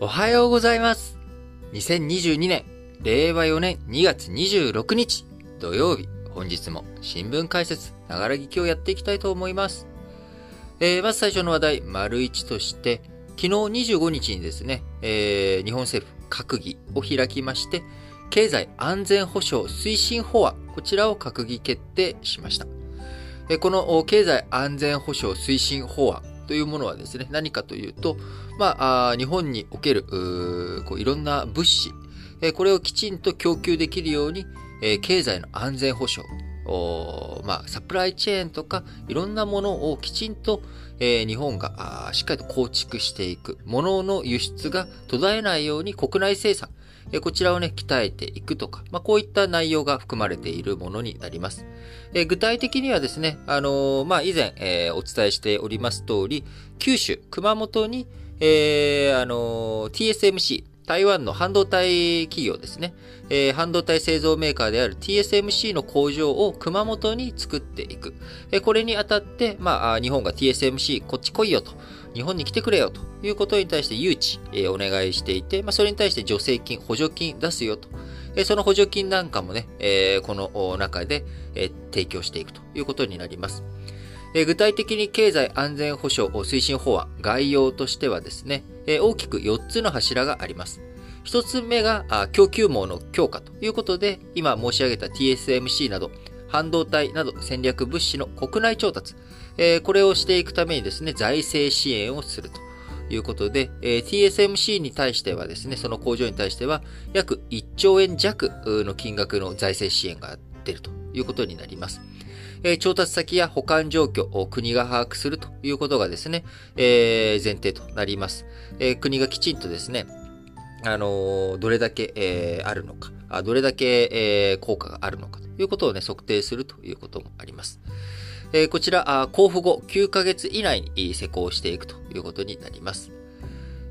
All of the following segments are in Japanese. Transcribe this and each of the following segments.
おはようございます。2022年、令和4年2月26日、土曜日、本日も新聞解説、ながら聞きをやっていきたいと思います。えー、まず最初の話題、丸一として、昨日25日にですね、えー、日本政府閣議を開きまして、経済安全保障推進法案、こちらを閣議決定しました。この経済安全保障推進法案というものはですね、何かというと、まあ、日本におけるこういろんな物資、えこれをきちんと供給できるように、え経済の安全保障、まあ、サプライチェーンとかいろんなものをきちんと、えー、日本がしっかりと構築していく。ものの輸出が途絶えないように国内生産、え、こちらをね、鍛えていくとか、まあ、こういった内容が含まれているものになります。えー、具体的にはですね、あのまあ、以前、えお伝えしております通り、九州、熊本に、えあの TSMC、台湾の半導体企業ですね、えー、半導体製造メーカーである TSMC の工場を熊本に作っていく。えー、これにあたって、まあ、日本が TSMC こっち来いよと。日本に来てくれよということに対して誘致、えー、お願いしていて、まあ、それに対して助成金、補助金出すよと。えその補助金なんかもね、えこの中で、え提供していくということになります。具体的に経済安全保障推進法案概要としてはですね、大きく4つの柱があります。1つ目が供給網の強化ということで、今申し上げた TSMC など、半導体など戦略物資の国内調達、これをしていくためにですね、財政支援をするということで、え TSMC に対してはですね、その工場に対しては約1兆円弱の金額の財政支援が出るということになります。え調達先や保管状況を国が把握するということがですね、え前提となります。え国がきちんとですね、あのどれだけ、えあるのか、どれだけ、え効果があるのかということをね、測定するということもあります。えこちら、交付後9ヶ月以内に施行していくということになります。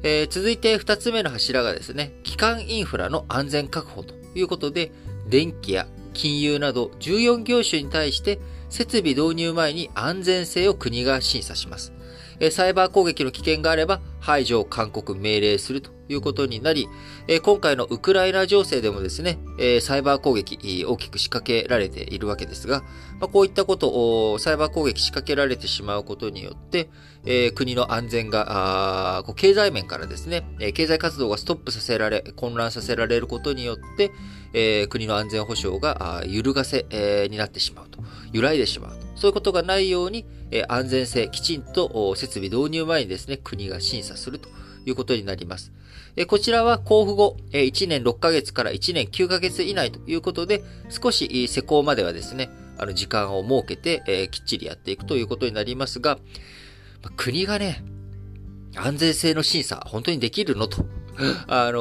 えー、続いて2つ目の柱がですね、基幹インフラの安全確保ということで、電気や金融など14業種に対して設備導入前に安全性を国が審査します。サイバー攻撃の危険があれば排除を勧告命令するということになり、今回のウクライナ情勢でもですね、サイバー攻撃大きく仕掛けられているわけですが、こういったことを、サイバー攻撃仕掛けられてしまうことによって、国の安全が、経済面からですね、経済活動がストップさせられ、混乱させられることによって、国の安全保障が揺るがせになってしまうと、揺らいでしまうと。そういうことがないように、え安全性、きちんと設備導入前にですね、国が審査するということになります。えこちらは交付後、え1年6ヶ月から1年9ヶ月以内ということで、少し施行まではですね、あの時間を設けて、えきっちりやっていくということになりますが、国がね、安全性の審査、本当にできるのと。あの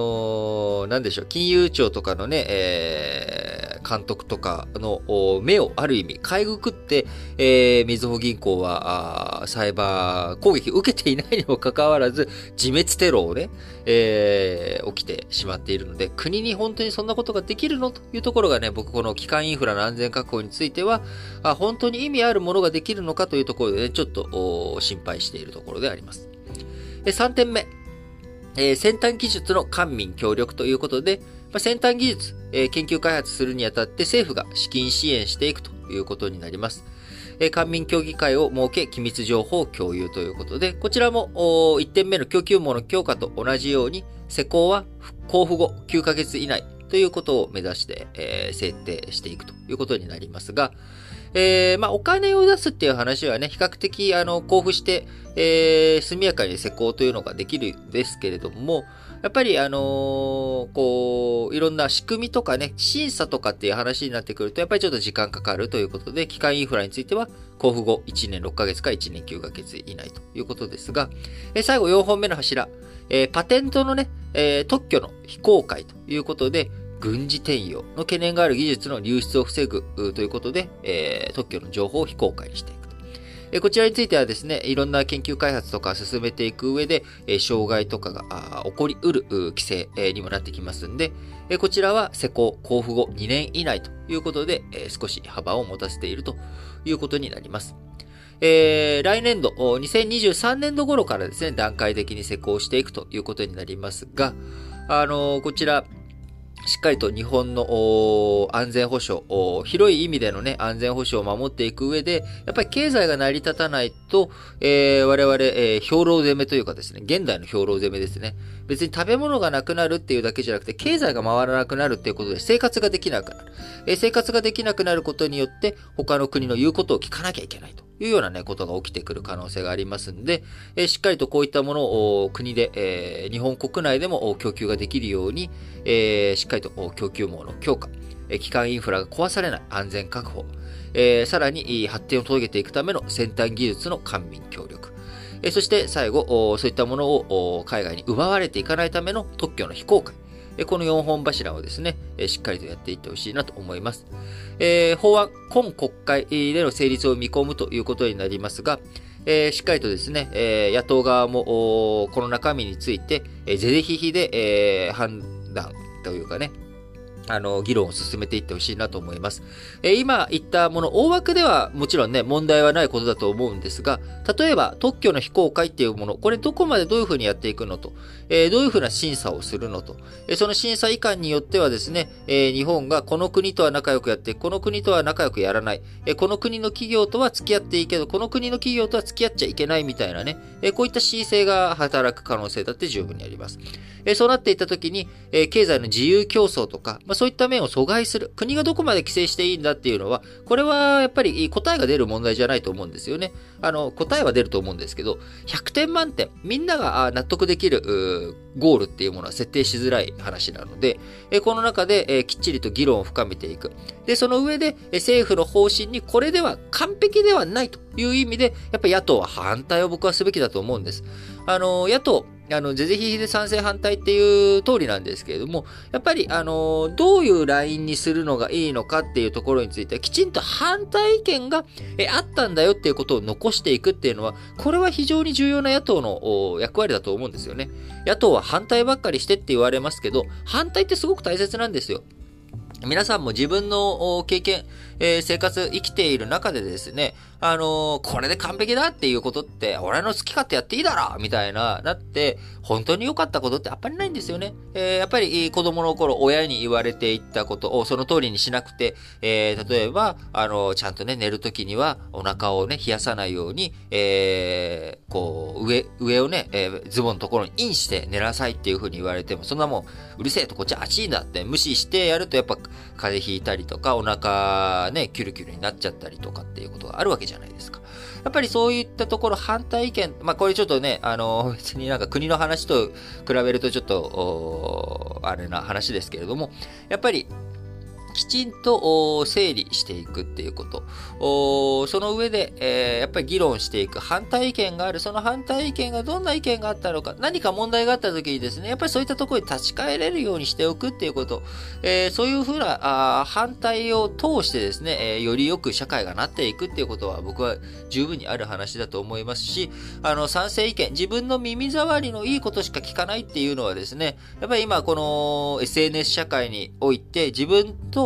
ー、なんでしょう、金融庁とかのね、えー監督とかの目をある意味、かいぐくって、えー、みずほ銀行はサイバー攻撃を受けていないにもかかわらず、自滅テロをね、えー、起きてしまっているので、国に本当にそんなことができるのというところがね、僕この基幹インフラの安全確保については、あ本当に意味あるものができるのかというところでね、ちょっと心配しているところであります。3点目。えー、先端技術の官民協力ということで、ま、先端技術、え、研究開発するにあたって政府が資金支援していくということになります。え、官民協議会を設け、機密情報共有ということで、こちらも1点目の供給網の強化と同じように、施工は交付後9ヶ月以内ということを目指して、えー、設定していくということになりますが、えー、まあ、お金を出すっていう話はね、比較的、あの、交付して、えー、速やかに施工というのができるんですけれども、やっぱり、あのー、こう、いろんな仕組みとかね、審査とかっていう話になってくると、やっぱりちょっと時間かかるということで、機械インフラについては、交付後1年6ヶ月か1年9ヶ月以内ということですが、え最後4本目の柱、えー、パテントのね、えー、特許の非公開ということで、軍事転用の懸念がある技術の流出を防ぐということで、えー、特許の情報を非公開にしていく。こちらについてはですね、いろんな研究開発とか進めていく上で、障害とかが起こりうる規制、にもなってきますんで、こちらは施工、交付後2年以内ということで、少し幅を持たせているということになります。えー、来年度、2023年度頃からですね、段階的に施行していくということになりますが、あのー、こちら、しっかりと日本の安全保障、広い意味でのね、安全保障を守っていく上で、やっぱり経済が成り立たないと、えー、我々、えー、兵糧攻めというかですね、現代の兵糧攻めですね。別に食べ物がなくなるっていうだけじゃなくて、経済が回らなくなるっていうことで生活ができなくなる。えー、生活ができなくなることによって、他の国の言うことを聞かなきゃいけないと。いうようなね、ことが起きてくる可能性がありますんで、え、しっかりとこういったものを国で、え、日本国内でも供給ができるように、え、しっかりと供給網の強化、え基幹インフラが壊されない安全確保、えさらに発展を遂げていくための先端技術の官民協力、えそして最後、そういったものを海外に奪われていかないための特許の非公開、この4本柱をですね、しっかりとやっていってほしいなと思います。えー、法案、今国会での成立を見込むということになりますが、えー、しっかりとですね、えー、野党側もこの中身について、えー、是々非々で、えー、判断というかね、あの、議論を進めていってほしいなと思います。えー、今言ったもの、大枠ではもちろんね、問題はないことだと思うんですが、例えば特許の非公開っていうもの、これどこまでどういうふうにやっていくのと、えー、どういうふうな審査をするのと、えー、その審査以下によってはですね、え日本がこの国とは仲良くやって、この国とは仲良くやらない、えこの国の企業とは付き合っていいけど、この国の企業とは付き合っちゃいけないみたいなね、えこういった恣意性が働く可能性だって十分にあります。えそうなっていったときに、え経済の自由競争とか、まあ、そういった面を阻害する。国がどこまで規制していいんだっていうのは、これはやっぱり答えが出る問題じゃないと思うんですよね。あの、答えは出ると思うんですけど、100点満点、みんなが納得できるゴールっていうものは設定しづらい話なので、えこの中で、えきっちりと議論を深めていく。で、その上で、え政府の方針にこれでは完璧ではないという意味で、やっぱり野党は反対を僕はすべきだと思うんです。あの、野党、あの、ぜぜひひで賛成反対っていう通りなんですけれども、やっぱり、あの、どういうラインにするのがいいのかっていうところについては、きちんと反対意見がえあったんだよっていうことを残していくっていうのは、これは非常に重要な野党の役割だと思うんですよね。野党は反対ばっかりしてって言われますけど、反対ってすごく大切なんですよ。皆さんも自分の経験、えー、生活、生きている中でですね、あのー、これで完璧だっていうことって、俺の好き勝手やっていいだろみたいな、なって、本当に良かったことってやっぱりないんですよね。えー、やっぱり子供の頃、親に言われていったことをその通りにしなくて、えー、例えば、あのちゃんとね、寝るときにはお腹をね、冷やさないように、えー、こう、上、上をね、えズボンのところにインして寝なさいっていう風に言われても、そんなもん、うるせえとこっちあちいんだって無視してやるとやっぱ風邪ひいたりとか、お腹ね、キュルキュルになっちゃったりとかっていうことがあるわけじゃゃないですか。やっぱりそういったところ反対意見、まあこれちょっとね、あの、別になんか国の話と比べるとちょっと、あれな話ですけれども、やっぱりきちんと整理していくっていうこと。その上で、えー、やっぱり議論していく。反対意見がある。その反対意見がどんな意見があったのか。何か問題があった時にですね、やっぱりそういったところに立ち返れるようにしておくっていうこと。えー、そういうふうなあ反対を通してですね、えー、よりよく社会がなっていくっていうことは僕は十分にある話だと思いますし、あの、賛成意見、自分の耳障りのいいことしか聞かないっていうのはですね、やっぱり今この SNS 社会において自分と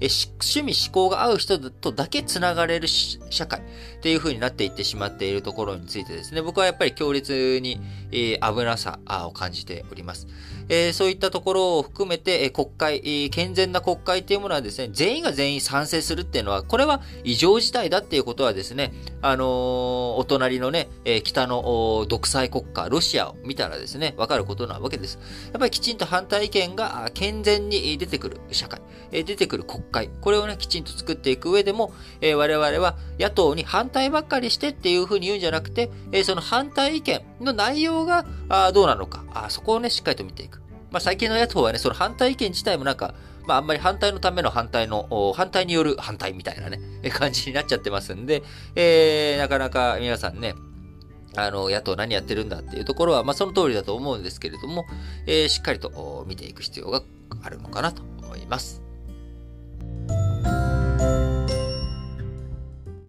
え趣味思考が合う人とだけ繋がれる社会っていう風になっていってしまっているところについてですね、僕はやっぱり強烈に、え、危なさを感じております。え、そういったところを含めて、え、国会、健全な国会っていうものはですね、全員が全員賛成するっていうのは、これは異常事態だっていうことはですね、あの、お隣のね、え北の独裁国家、ロシアを見たらですね、わかることなわけです。やっぱりきちんと反対意見が健全に出てくる社会、え出てくる国会、これをね、きちんと作っていく上でも、え我々は野党に反対ばっかりしてっていうふうに言うんじゃなくて、えその反対意見の内容があどうなのかあ、そこをね、しっかりと見ていく。まあ、最近の野党はね、その反対意見自体もなんか、まあ、あんまり反対のための反対の、反対による反対みたいなね、感じになっちゃってますんで、えー、なかなか皆さんね、あの、野党何やってるんだっていうところは、まあ、その通りだと思うんですけれども、えー、しっかりと見ていく必要があるのかなと思います。